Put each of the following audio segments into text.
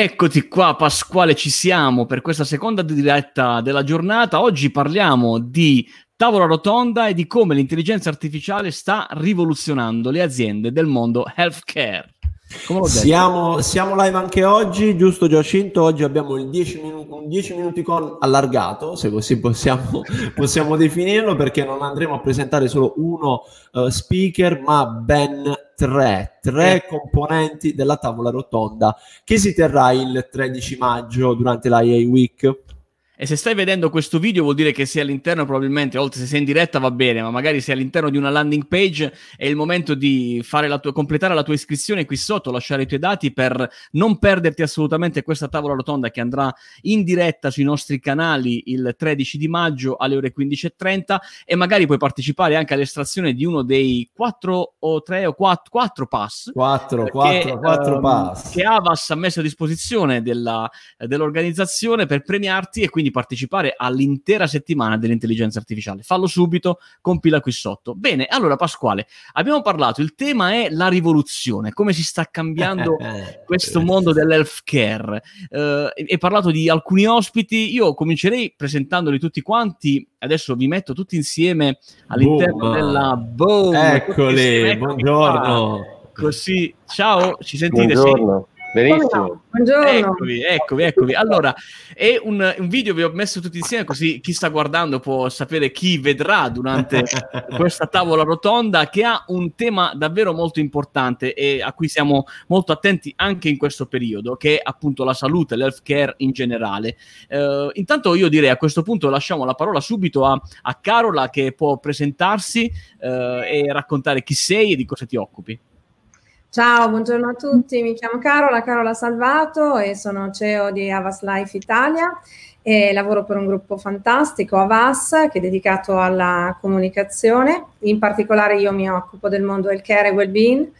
Eccoti qua Pasquale, ci siamo per questa seconda diretta della giornata. Oggi parliamo di tavola rotonda e di come l'intelligenza artificiale sta rivoluzionando le aziende del mondo healthcare. Siamo, siamo, live anche oggi, giusto Giacinto? Oggi abbiamo il 10 minuti, un 10 minuti con allargato, se così possiamo, possiamo, definirlo, perché non andremo a presentare solo uno uh, speaker, ma ben tre, tre eh. componenti della tavola rotonda che si terrà il 13 maggio durante la EA Week. E se stai vedendo questo video vuol dire che sei all'interno probabilmente, oltre se sei in diretta va bene, ma magari sei all'interno di una landing page è il momento di la tua, completare la tua iscrizione qui sotto, lasciare i tuoi dati per non perderti assolutamente questa tavola rotonda che andrà in diretta sui nostri canali il 13 di maggio alle ore 15.30 e magari puoi partecipare anche all'estrazione di uno dei 4 o 3 o 4, 4 pass. 4, 4, 4 um, pass. Che Avas ha messo a disposizione della, dell'organizzazione per premiarti e quindi quindi partecipare all'intera settimana dell'intelligenza artificiale. Fallo subito, compila qui sotto. Bene, allora Pasquale, abbiamo parlato, il tema è la rivoluzione, come si sta cambiando questo mondo dell'healthcare. Uh, hai parlato di alcuni ospiti, io comincerei presentandoli tutti quanti, adesso vi metto tutti insieme all'interno boom. della boom. Eccoli, buongiorno. Così, ciao, ci sentite? Buongiorno. Sì? Benissimo. Buongiorno. Eccovi, eccovi, eccovi. Allora, è un, un, video vi ho messo tutti insieme così chi sta guardando può sapere chi vedrà durante questa tavola rotonda che ha un tema davvero molto importante e a cui siamo molto attenti anche in questo periodo, che è appunto la salute, l'healthcare in generale. Uh, intanto io direi a questo punto lasciamo la parola subito a, a Carola che può presentarsi uh, e raccontare chi sei e di cosa ti occupi. Ciao, buongiorno a tutti, mi chiamo Carola, Carola Salvato e sono CEO di Avas Life Italia e lavoro per un gruppo fantastico, Avas, che è dedicato alla comunicazione. In particolare io mi occupo del mondo del care e well-being.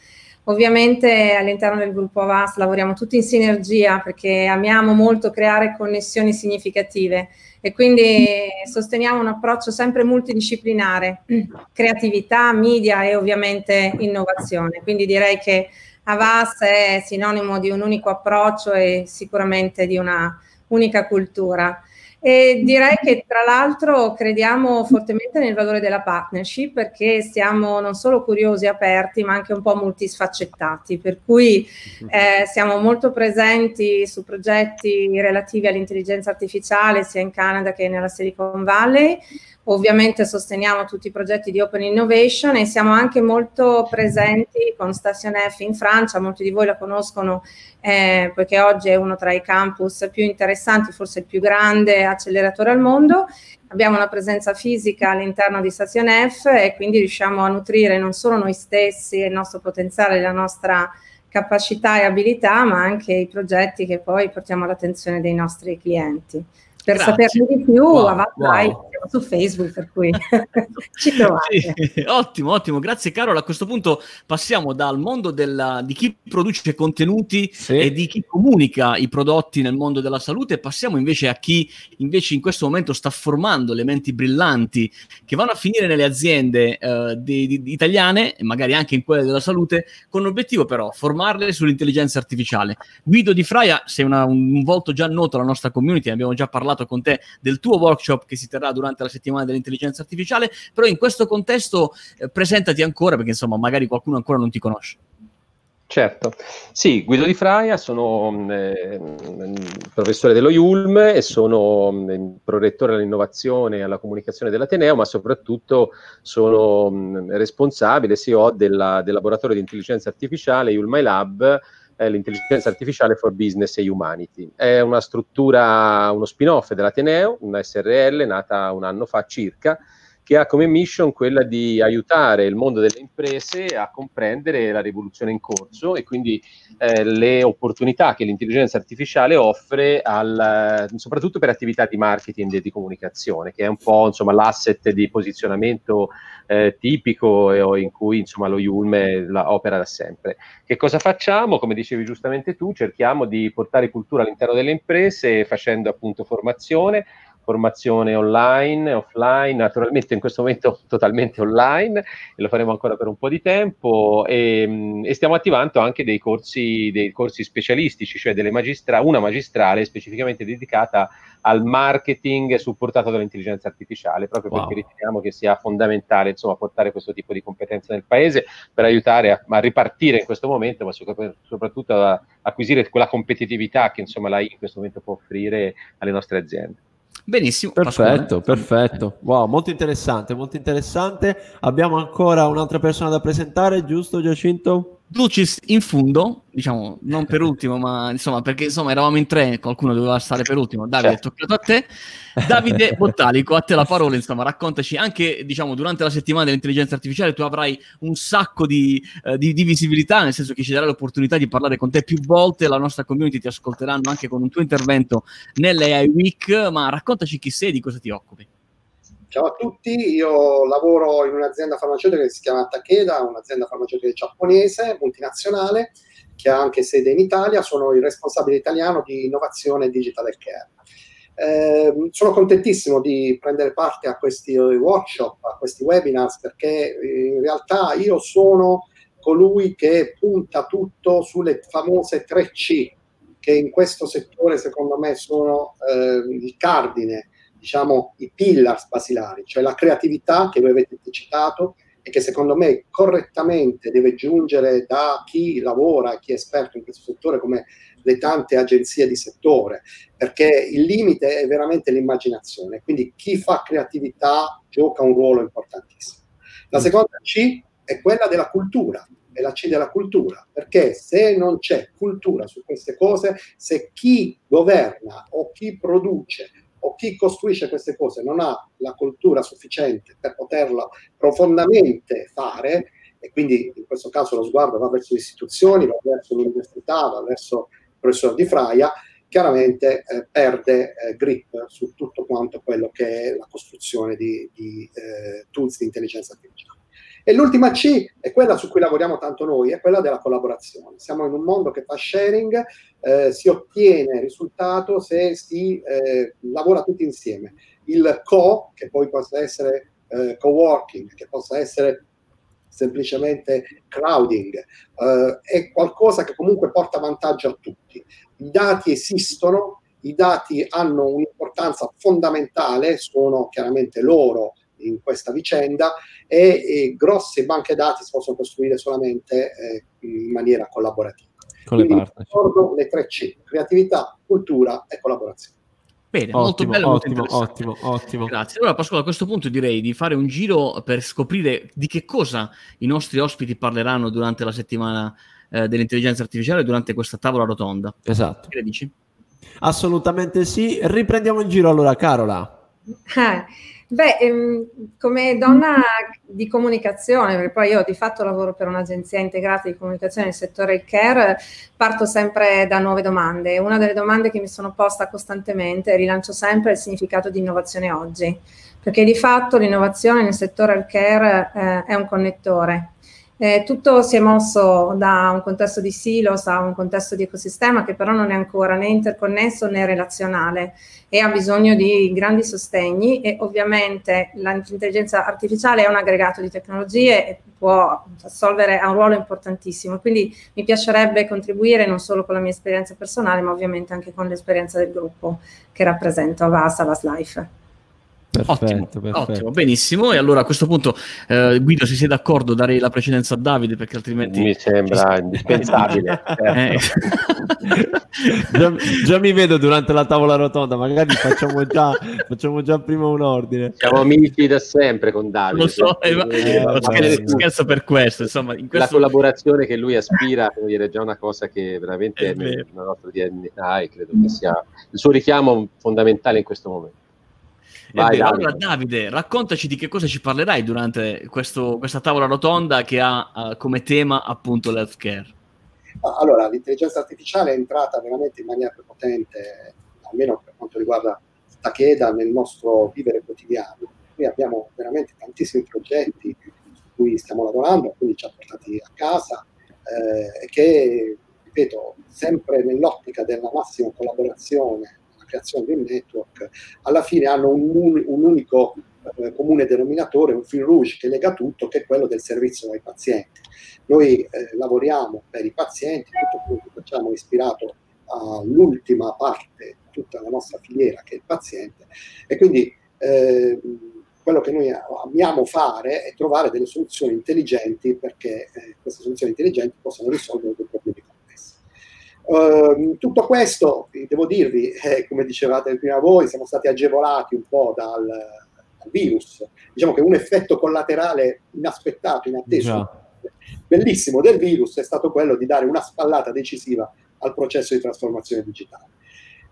Ovviamente all'interno del gruppo Avas lavoriamo tutti in sinergia perché amiamo molto creare connessioni significative e quindi sosteniamo un approccio sempre multidisciplinare, creatività, media e ovviamente innovazione. Quindi direi che Avas è sinonimo di un unico approccio e sicuramente di una unica cultura. E direi che tra l'altro crediamo fortemente nel valore della partnership perché siamo non solo curiosi e aperti ma anche un po' multisfaccettati, per cui eh, siamo molto presenti su progetti relativi all'intelligenza artificiale sia in Canada che nella Silicon Valley. Ovviamente sosteniamo tutti i progetti di Open Innovation e siamo anche molto presenti con Station F in Francia, molti di voi la conoscono eh, poiché oggi è uno tra i campus più interessanti, forse il più grande acceleratore al mondo. Abbiamo una presenza fisica all'interno di Station F e quindi riusciamo a nutrire non solo noi stessi il nostro potenziale, la nostra capacità e abilità, ma anche i progetti che poi portiamo all'attenzione dei nostri clienti. Per Grazie. saperne di più, wow, avanti, wow. Su Facebook, per cui ci trovate. Sì, ottimo, ottimo. Grazie Carola. A questo punto passiamo dal mondo della, di chi produce contenuti sì. e di chi comunica i prodotti nel mondo della salute passiamo invece a chi invece in questo momento sta formando le menti brillanti che vanno a finire nelle aziende uh, di, di, italiane e magari anche in quelle della salute con l'obiettivo però formarle sull'intelligenza artificiale. Guido Di Fraia, sei una, un, volto già noto alla nostra community, ne abbiamo già parlato con te del tuo workshop che si terrà durante la settimana dell'intelligenza artificiale, però in questo contesto eh, presentati ancora perché insomma magari qualcuno ancora non ti conosce. Certo, sì, Guido Di Fraia, sono eh, professore dello IULM e sono mm, prorettore all'innovazione e alla comunicazione dell'Ateneo, ma soprattutto sono mh, responsabile CEO della, del laboratorio di intelligenza artificiale IULM Lab, l'intelligenza artificiale for business e humanity. È una struttura, uno spin-off dell'Ateneo, una SRL nata un anno fa circa, che ha come mission quella di aiutare il mondo delle imprese a comprendere la rivoluzione in corso e quindi eh, le opportunità che l'intelligenza artificiale offre al, soprattutto per attività di marketing e di comunicazione, che è un po' insomma, l'asset di posizionamento eh, tipico e, in cui insomma, lo Yulme opera da sempre. Che cosa facciamo? Come dicevi giustamente tu, cerchiamo di portare cultura all'interno delle imprese facendo appunto formazione, formazione online, offline, naturalmente in questo momento totalmente online e lo faremo ancora per un po' di tempo e, e stiamo attivando anche dei corsi, dei corsi specialistici, cioè delle magistra- una magistrale specificamente dedicata al marketing supportato dall'intelligenza artificiale, proprio wow. perché riteniamo che sia fondamentale insomma, portare questo tipo di competenze nel paese per aiutare a, a ripartire in questo momento, ma soprattutto a acquisire quella competitività che insomma la in questo momento può offrire alle nostre aziende. Benissimo. Perfetto, perfetto. Wow, molto interessante, molto interessante. Abbiamo ancora un'altra persona da presentare, giusto Giacinto? Lucis in fondo, diciamo non per ultimo, ma insomma perché insomma eravamo in tre, qualcuno doveva stare per ultimo. Davide, certo. è toccato a te. Davide Bottalico, a te la parola, insomma, raccontaci anche diciamo durante la settimana dell'intelligenza artificiale tu avrai un sacco di, eh, di, di visibilità, nel senso che ci darai l'opportunità di parlare con te più volte, la nostra community ti ascolteranno anche con un tuo intervento nell'AI Week, ma raccontaci chi sei e di cosa ti occupi. Ciao a tutti, io lavoro in un'azienda farmaceutica che si chiama Takeda, un'azienda farmaceutica giapponese, multinazionale, che ha anche sede in Italia, sono il responsabile italiano di innovazione e digital care. Eh, sono contentissimo di prendere parte a questi workshop, a questi webinars, perché in realtà io sono colui che punta tutto sulle famose 3C, che in questo settore secondo me sono eh, il cardine diciamo, i pillars basilari, cioè la creatività che voi avete citato e che secondo me correttamente deve giungere da chi lavora, chi è esperto in questo settore, come le tante agenzie di settore, perché il limite è veramente l'immaginazione, quindi chi fa creatività gioca un ruolo importantissimo. La seconda C è quella della cultura, è la C della cultura, perché se non c'è cultura su queste cose, se chi governa o chi produce chi costruisce queste cose non ha la cultura sufficiente per poterla profondamente fare, e quindi in questo caso lo sguardo va verso le istituzioni, va verso l'università, va verso il professor Di Fraia, chiaramente eh, perde eh, grip su tutto quanto quello che è la costruzione di, di eh, tools di intelligenza artificiale. E l'ultima C è quella su cui lavoriamo tanto noi, è quella della collaborazione. Siamo in un mondo che fa sharing, eh, si ottiene risultato se si eh, lavora tutti insieme. Il co, che poi possa essere eh, co-working, che possa essere semplicemente crowding, eh, è qualcosa che comunque porta vantaggio a tutti. I dati esistono, i dati hanno un'importanza fondamentale, sono chiaramente loro in questa vicenda e, e grosse banche dati si possono costruire solamente eh, in maniera collaborativa. Con Quindi, le ricordo le tre C, creatività, cultura e collaborazione. Bene, ottimo, molto bello, ottimo, ottimo, ottimo. Grazie. Allora, Pasquale, a questo punto direi di fare un giro per scoprire di che cosa i nostri ospiti parleranno durante la settimana eh, dell'intelligenza artificiale, durante questa tavola rotonda. Esatto. Che dici? Assolutamente sì. Riprendiamo il giro allora, Carola. Eh. Beh, ehm, come donna di comunicazione, perché poi io di fatto lavoro per un'agenzia integrata di comunicazione nel settore care, parto sempre da nuove domande. Una delle domande che mi sono posta costantemente, rilancio sempre, è il significato di innovazione oggi, perché di fatto l'innovazione nel settore care eh, è un connettore eh, tutto si è mosso da un contesto di silos a un contesto di ecosistema che però non è ancora né interconnesso né relazionale e ha bisogno di grandi sostegni e ovviamente l'intelligenza artificiale è un aggregato di tecnologie e può assolvere a un ruolo importantissimo. Quindi mi piacerebbe contribuire non solo con la mia esperienza personale ma ovviamente anche con l'esperienza del gruppo che rappresento a VAS, Avas Life. Perfetto, ottimo, perfetto. ottimo, benissimo. E allora a questo punto, eh, Guido, se sei d'accordo, darei la precedenza a Davide perché altrimenti mi sembra indispensabile. eh. già, già, mi vedo durante la tavola rotonda, magari facciamo già, facciamo già prima un ordine. Siamo amici da sempre con Davide. Lo so, eh, eh, scherzo, scherzo, per questo. Insomma, in questo... La collaborazione che lui aspira è già una cosa che veramente è, è nel nostro DNA e credo che sia il suo richiamo fondamentale in questo momento. Vai, Davide. Allora, Davide, raccontaci di che cosa ci parlerai durante questo, questa tavola rotonda che ha uh, come tema appunto l'healthcare. Allora, l'intelligenza artificiale è entrata veramente in maniera prepotente, almeno per quanto riguarda Takeda, nel nostro vivere quotidiano. Qui abbiamo veramente tantissimi progetti su cui stiamo lavorando, quindi ci ha portati a casa eh, che, ripeto, sempre nell'ottica della massima collaborazione, la creazione un network, alla fine hanno un, un unico eh, comune denominatore, un fil rouge che lega tutto, che è quello del servizio ai pazienti. Noi eh, lavoriamo per i pazienti, tutto quello che facciamo è ispirato all'ultima parte, tutta la nostra filiera che è il paziente, e quindi eh, quello che noi amiamo fare è trovare delle soluzioni intelligenti perché eh, queste soluzioni intelligenti possano risolvere dei problemi. Uh, tutto questo, devo dirvi, eh, come dicevate prima voi, siamo stati agevolati un po' dal, dal, virus. Diciamo che un effetto collaterale inaspettato, inatteso, Già. bellissimo del virus è stato quello di dare una spallata decisiva al processo di trasformazione digitale.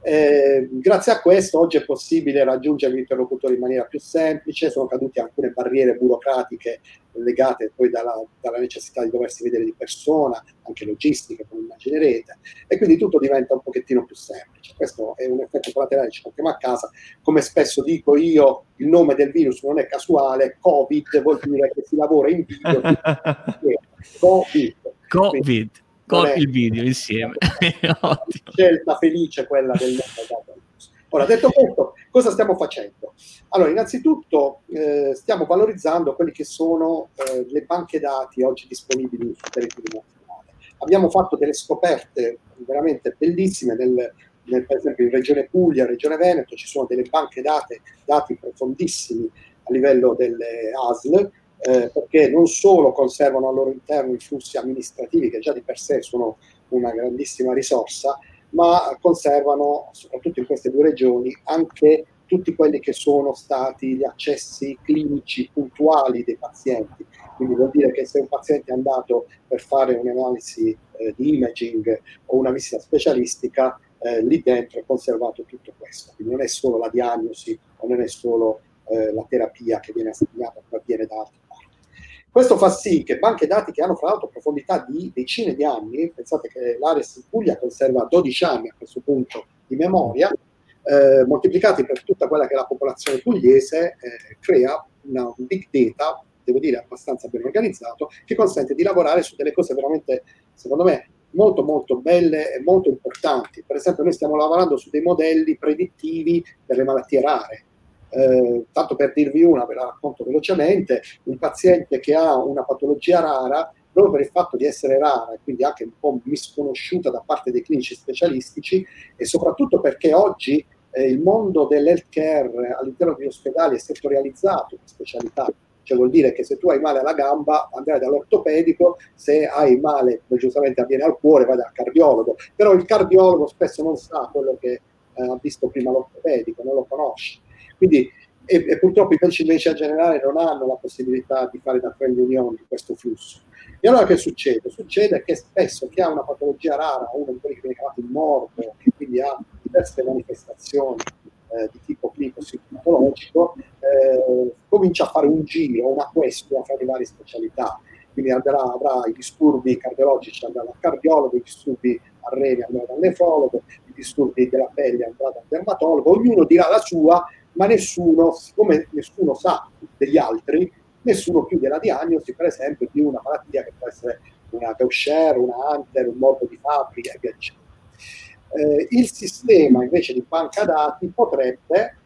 Eh, grazie a questo oggi è possibile raggiungere l'interlocutore in maniera più semplice, sono cadute alcune barriere burocratiche legate poi dalla, dalla, necessità di doversi vedere di persona, anche logistiche, come immaginerete, e quindi tutto diventa un pochettino più semplice. Questo è un effetto collaterale, ci portiamo a casa. Come spesso dico io, il nome del virus non è casuale, Covid vuol dire che si lavora in video. Covid. Covid con il video insieme. Scelta felice quella del Ora, detto questo, cosa stiamo facendo? Allora, innanzitutto eh, stiamo valorizzando quelle che sono eh, le banche dati oggi disponibili sul territorio nazionale. Abbiamo fatto delle scoperte veramente bellissime nel, nel, per esempio in Regione Puglia, Regione Veneto, ci sono delle banche date, dati profondissimi a livello delle ASL, eh, perché non solo conservano al loro interno i flussi amministrativi, che già di per sé sono una grandissima risorsa, ma conservano, soprattutto in queste due regioni, anche tutti quelli che sono stati gli accessi clinici puntuali dei pazienti. Quindi vuol dire che se un paziente è andato per fare un'analisi eh, di imaging o una visita specialistica, eh, lì dentro è conservato tutto questo. Quindi non è solo la diagnosi o non è solo eh, la terapia che viene assegnata, ma avviene da altri questo fa sì che banche dati che hanno fra l'altro profondità di decine di anni, pensate che l'Ares in Puglia conserva 12 anni a questo punto di memoria, eh, moltiplicati per tutta quella che è la popolazione pugliese, eh, crea una, un big data, devo dire abbastanza ben organizzato, che consente di lavorare su delle cose veramente, secondo me, molto molto belle e molto importanti. Per esempio noi stiamo lavorando su dei modelli predittivi per le malattie rare, eh, tanto per dirvi una, ve la racconto velocemente, un paziente che ha una patologia rara, proprio per il fatto di essere rara e quindi anche un po' misconosciuta da parte dei clinici specialistici e soprattutto perché oggi eh, il mondo dell'healthcare all'interno degli ospedali è settorializzato per specialità, cioè vuol dire che se tu hai male alla gamba andrai dall'ortopedico, se hai male, giustamente avviene al cuore, vai dal cardiologo, però il cardiologo spesso non sa quello che eh, ha visto prima l'ortopedico, non lo conosce. Quindi, e, e purtroppo i medici di medicina generale non hanno la possibilità di fare da friend union di questo flusso. E allora che succede? Succede che spesso chi ha una patologia rara, uno di quelli che viene chiamato il morbo, che quindi ha diverse manifestazioni eh, di tipo clinico-psicologico, eh, comincia a fare un giro, una questua fra le varie specialità. Quindi andrà, avrà i disturbi cardiologici, andrà dal cardiologo, i disturbi a reni andrà dal nefrologo, i disturbi della pelle andrà dal dermatologo, ognuno dirà la sua ma nessuno, siccome nessuno sa degli altri, nessuno chiude la diagnosi, per esempio, di una malattia che può essere una Gaucher, una Hunter, un morbo di Fabri e via dicendo. Eh, il sistema invece di banca dati potrebbe,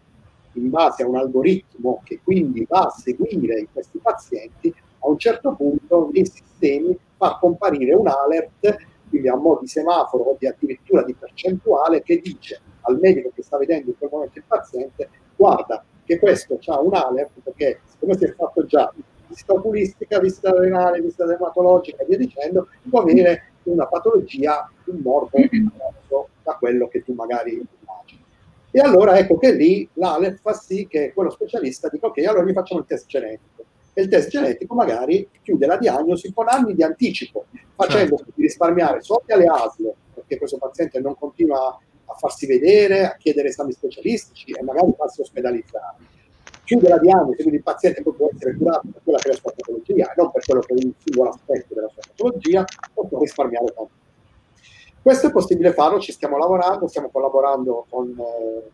in base a un algoritmo che quindi va a seguire questi pazienti, a un certo punto nei sistemi far comparire un alert, quindi a mo' di semaforo o di addirittura di percentuale, che dice al medico che sta vedendo in quel momento il paziente guarda che questo ha un alert perché come si è fatto già visita oculistica, visita renale, visita dermatologica e via dicendo, può avere una patologia, un morbo da quello che tu magari immagini. E allora ecco che lì l'alert fa sì che quello specialista dica ok, allora gli facciamo il test genetico. E il test genetico magari chiude la diagnosi con anni di anticipo, facendo certo. risparmiare soldi alle ASL, perché questo paziente non continua a farsi vedere, a chiedere esami specialistici e magari farsi ospedalizzare. Chiude la diagnosi, quindi il paziente può essere curato per quella che è la sua patologia e non per quello che è un singolo aspetto della sua patologia, o può risparmiare tanto. Questo è possibile farlo, ci stiamo lavorando, stiamo collaborando con eh,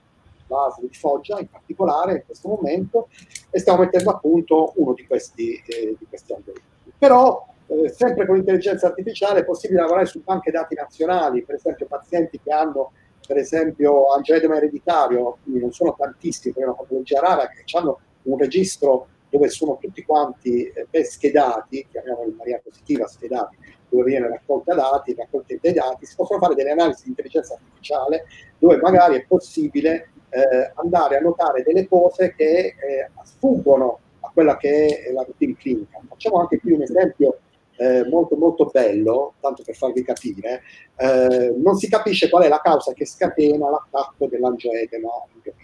l'ASL di Foggia in particolare in questo momento e stiamo mettendo a punto uno di questi, eh, di questi algoritmi. Però eh, sempre con l'intelligenza artificiale è possibile lavorare su banche dati nazionali, per esempio pazienti che hanno per esempio angioedema ereditario, quindi non sono tantissimi, però è una patologia rara che hanno un registro dove sono tutti quanti eh, schedati, chiamiamolo in maniera positiva schedati, dove viene raccolta dati, raccolti dei dati, si possono fare delle analisi di intelligenza artificiale dove magari è possibile eh, andare a notare delle cose che eh, sfuggono a quella che è la routine clinica. Facciamo anche qui un esempio eh, molto molto bello, tanto per farvi capire, eh, non si capisce qual è la causa che scatena l'attacco dell'angioedema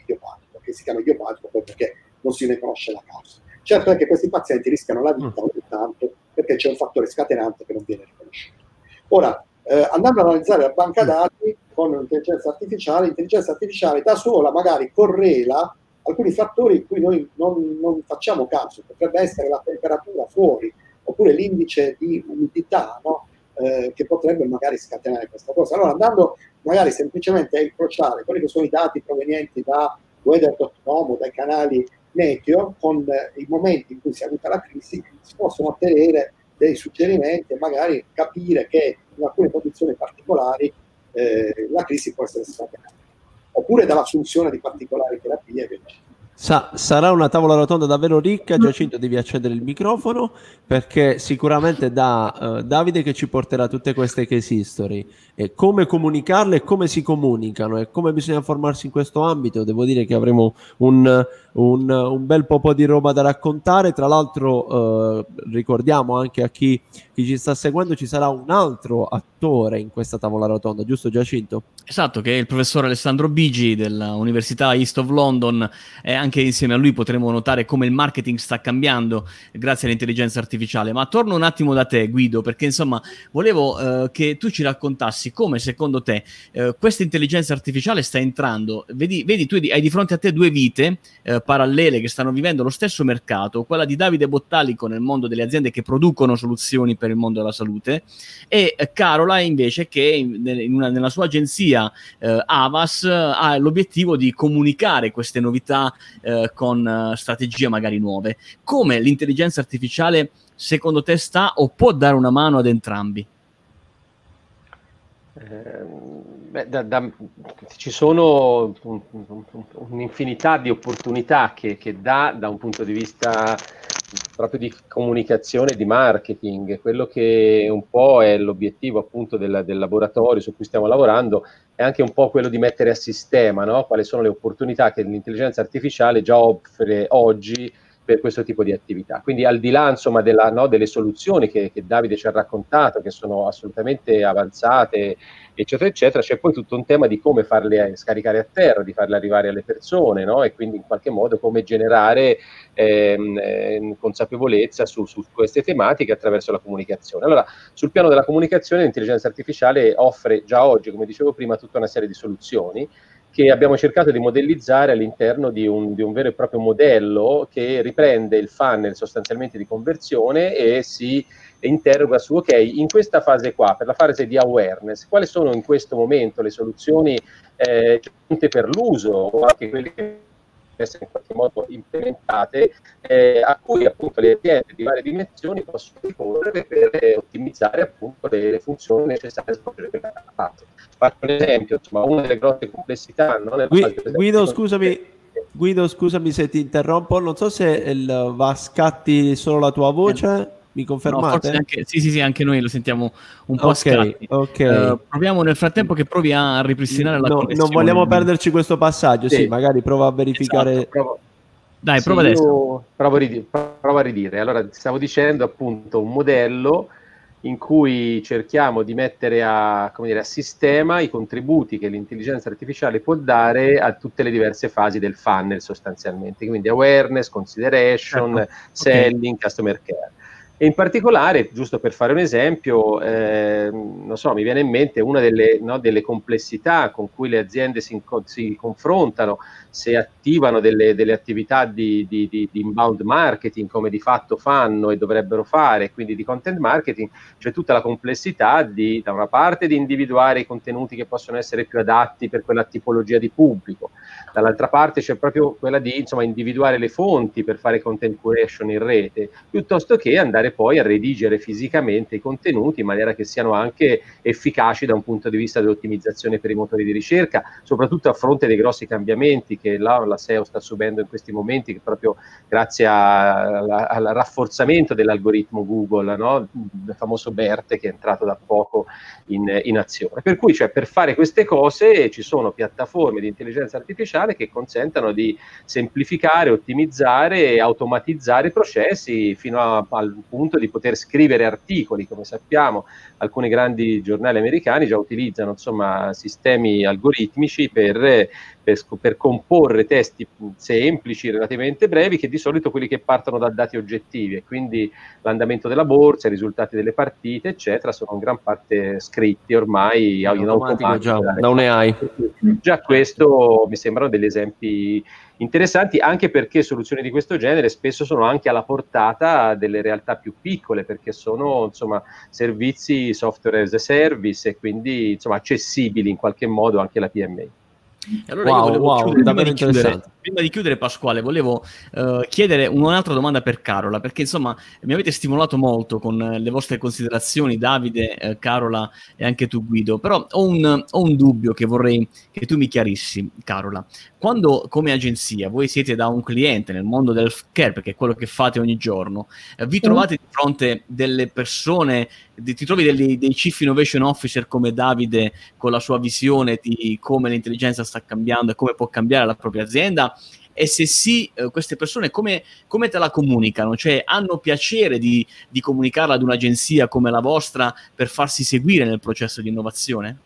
idiopatico, che si chiama idiopatico perché non si ne conosce la causa. Certo è che questi pazienti rischiano la vita mm. ogni tanto perché c'è un fattore scatenante che non viene riconosciuto. Ora, eh, andando ad analizzare la banca dati con l'intelligenza artificiale, l'intelligenza artificiale da sola magari correla alcuni fattori in cui noi non, non facciamo caso, potrebbe essere la temperatura fuori, oppure l'indice di umidità, no? eh, che potrebbe magari scatenare questa cosa. Allora, andando magari semplicemente a incrociare quelli che sono i dati provenienti da weather.com o dai canali meteo, con eh, i momenti in cui si avuta la crisi, si possono ottenere dei suggerimenti e magari capire che in alcune condizioni particolari eh, la crisi può essere scatenata, oppure dall'assunzione di particolari terapie. Che Sa- sarà una tavola rotonda davvero ricca. Giacinto, devi accendere il microfono perché sicuramente da uh, Davide che ci porterà tutte queste case history e come comunicarle e come si comunicano e come bisogna formarsi in questo ambito. Devo dire che avremo un, un, un bel po' di roba da raccontare. Tra l'altro, uh, ricordiamo anche a chi, chi ci sta seguendo, ci sarà un altro attore in questa tavola rotonda, giusto Giacinto? Esatto, che è il professor Alessandro Bigi dell'Università East of London e anche insieme a lui potremo notare come il marketing sta cambiando grazie all'intelligenza artificiale. Ma torno un attimo da te, Guido, perché insomma volevo eh, che tu ci raccontassi come secondo te eh, questa intelligenza artificiale sta entrando. Vedi, vedi, tu hai di fronte a te due vite eh, parallele che stanno vivendo lo stesso mercato, quella di Davide Bottalico nel mondo delle aziende che producono soluzioni per il mondo della salute e eh, Carola invece che in, una, nella sua agenzia eh, Avas ha l'obiettivo di comunicare queste novità eh, con uh, strategie magari nuove. Come l'intelligenza artificiale secondo te sta o può dare una mano ad entrambi? Eh, beh, da, da, ci sono un, un, un'infinità di opportunità che, che dà da un punto di vista proprio di comunicazione e di marketing, quello che un po' è l'obiettivo appunto del, del, laboratorio su cui stiamo lavorando, è anche un po' quello di mettere a sistema no? quali sono le opportunità che l'intelligenza artificiale già offre oggi per questo tipo di attività. Quindi al di là insomma, della, no, delle soluzioni che, che, Davide ci ha raccontato, che sono assolutamente avanzate, eccetera, eccetera, c'è poi tutto un tema di come farle scaricare a terra, di farle arrivare alle persone no? e quindi in qualche modo come generare ehm, eh, consapevolezza su, su, queste tematiche attraverso la comunicazione. Allora, sul piano della comunicazione l'intelligenza artificiale offre già oggi, come dicevo prima, tutta una serie di soluzioni che abbiamo cercato di modellizzare all'interno di un, di un, vero e proprio modello che riprende il funnel sostanzialmente di conversione e si interroga su, ok, in questa fase qua, per la fase di awareness, quali sono in questo momento le soluzioni eh, per l'uso o anche quelle che essere in qualche modo implementate, eh, a cui appunto le aziende di varie dimensioni possono ricorrere per eh, ottimizzare appunto le, funzioni necessarie a svolgere quella parte. Faccio un esempio, insomma, una delle grosse complessità. No? Gui, Guido, scusami, Guido, scusami se ti interrompo, non so se il, va a scatti solo la tua voce. Mi confermate? No, anche, sì, sì, sì, anche noi lo sentiamo un po' okay, a okay. Uh, proviamo nel frattempo che provi a ripristinare la no, Non vogliamo perderci questo passaggio, sì, sì magari prova a verificare... Esatto, provo. Dai, prova sì, adesso. Provo a, ridire, provo a ridire. Allora, stavo dicendo appunto un modello in cui cerchiamo di mettere a, dire, a, sistema i contributi che l'intelligenza artificiale può dare a tutte le diverse fasi del funnel sostanzialmente, quindi awareness, consideration, certo. selling, okay. customer care. E in particolare, giusto per fare un esempio, eh, non so, mi viene in mente una delle, no, delle complessità con cui le aziende si, si confrontano se attivano delle, delle attività di, di, di, inbound marketing come di fatto fanno e dovrebbero fare, quindi di content marketing, c'è tutta la complessità di, da una parte, di individuare i contenuti che possono essere più adatti per quella tipologia di pubblico, dall'altra parte c'è proprio quella di insomma, individuare le fonti per fare content curation in rete, piuttosto che andare poi a redigere fisicamente i contenuti in maniera che siano anche efficaci da un punto di vista dell'ottimizzazione per i motori di ricerca, soprattutto a fronte dei grossi cambiamenti che la, la SEO sta subendo in questi momenti, proprio grazie al rafforzamento dell'algoritmo Google, no? il famoso BERT che è entrato da poco in, in azione. Per cui cioè, per fare queste cose ci sono piattaforme di intelligenza artificiale che consentano di semplificare, ottimizzare e automatizzare i processi fino a, al punto di poter scrivere articoli, come sappiamo alcuni grandi giornali americani già utilizzano insomma, sistemi algoritmici per, per, per, comporre testi semplici, relativamente brevi, che di solito quelli che partono da dati oggettivi e quindi l'andamento della borsa, i risultati delle partite, eccetera, sono in gran parte scritti ormai in automatico già, da un AI. Già questo mi sembrano degli esempi interessanti anche perché soluzioni di questo genere spesso sono anche alla portata delle realtà più piccole perché sono insomma servizi software as a service e quindi insomma accessibili in qualche modo anche alla PMI. Allora wow, io volevo wow, chiudere, prima, di chiudere, prima di chiudere, Pasquale, volevo uh, chiedere un'altra domanda per Carola, perché insomma mi avete stimolato molto con le vostre considerazioni, Davide, eh, Carola e anche tu Guido, però ho un, ho un, dubbio che vorrei che tu mi chiarissi, Carola. Quando come agenzia voi siete da un cliente nel mondo del care, perché è quello che fate ogni giorno, eh, vi trovate di fronte delle persone ti trovi dei, dei chief innovation officer come Davide con la sua visione di come l'intelligenza sta cambiando e come può cambiare la propria azienda e se sì, eh, queste persone come, come, te la comunicano? Cioè hanno piacere di, di, comunicarla ad un'agenzia come la vostra per farsi seguire nel processo di innovazione?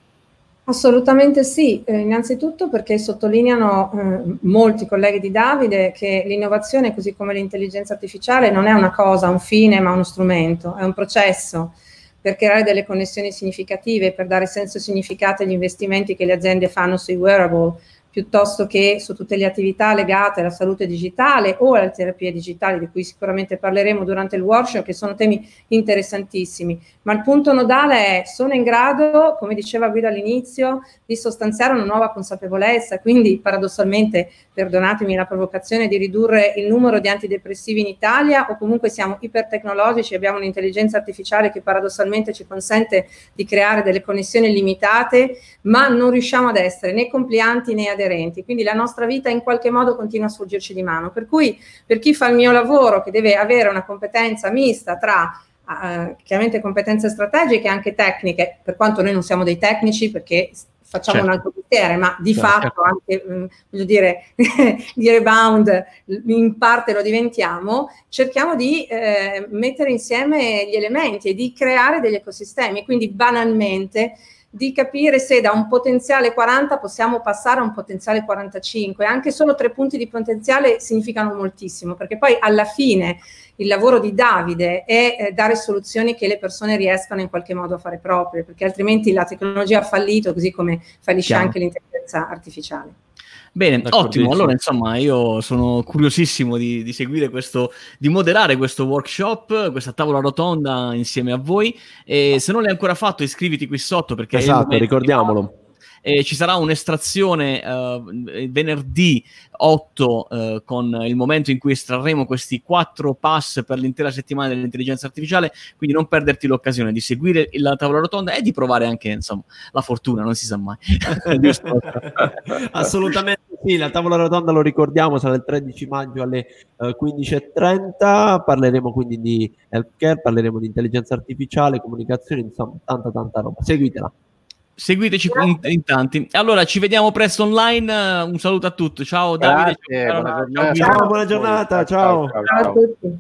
Assolutamente sì, eh, innanzitutto perché sottolineano eh, molti colleghi di Davide che l'innovazione, così come l'intelligenza artificiale, non è una cosa, un fine, ma uno strumento, è un processo per creare delle connessioni significative, per dare senso e significato agli investimenti che le aziende fanno sui wearable, piuttosto che su tutte le attività legate alla salute digitale o alle terapie digitali, di cui sicuramente parleremo durante il workshop, che sono temi interessantissimi. Ma il punto nodale è, sono in grado, come diceva Guido all'inizio, di sostanziare una nuova consapevolezza, quindi paradossalmente, perdonatemi la provocazione, di ridurre il numero di antidepressivi in Italia o comunque siamo ipertecnologici, abbiamo un'intelligenza artificiale che paradossalmente ci consente di creare delle connessioni limitate, ma non riusciamo ad essere né complianti né aderenti aderenti, quindi la nostra vita in qualche modo continua a sfuggerci di mano. Per cui per chi fa il mio lavoro, che deve avere una competenza mista tra Uh, chiaramente competenze strategiche e anche tecniche, per quanto noi non siamo dei tecnici perché facciamo certo. un altro mestiere, ma di certo. fatto anche, mh, mm, voglio dire, di rebound in parte lo diventiamo, cerchiamo di eh, mettere insieme gli elementi e di creare degli ecosistemi, quindi banalmente di capire se da un potenziale 40 possiamo passare a un potenziale 45. Anche solo tre punti di potenziale significano moltissimo, perché poi alla fine il lavoro di Davide è eh, dare soluzioni che le persone riescano in qualche modo a fare proprie, perché altrimenti la tecnologia ha fallito, così come fallisce Chiaro. anche l'intelligenza artificiale. Bene, ottimo. Allora, insomma, io sono curiosissimo di, di, seguire questo, di moderare questo workshop, questa tavola rotonda insieme a voi. E se non l'hai ancora fatto, iscriviti qui sotto perché. Esatto, ricordiamolo eh, ci sarà un'estrazione uh, venerdì 8 uh, con il momento in cui estrarremo questi quattro pass per l'intera settimana dell'intelligenza artificiale, quindi non perderti l'occasione di seguire la tavola rotonda e di provare anche insomma, la fortuna, non si sa mai. Assolutamente sì, la tavola rotonda lo ricordiamo, sarà il 13 maggio alle eh, 15.30, parleremo quindi di healthcare, parleremo di intelligenza artificiale, comunicazione, insomma tanta tanta roba, seguitela. Seguiteci in, in, tanti. Allora, ci vediamo presto online. Un saluto a tutti. Ciao Davide. Ciao, buona giornata. Ciao, buona giornata. ciao. ciao, ciao. ciao a tutti.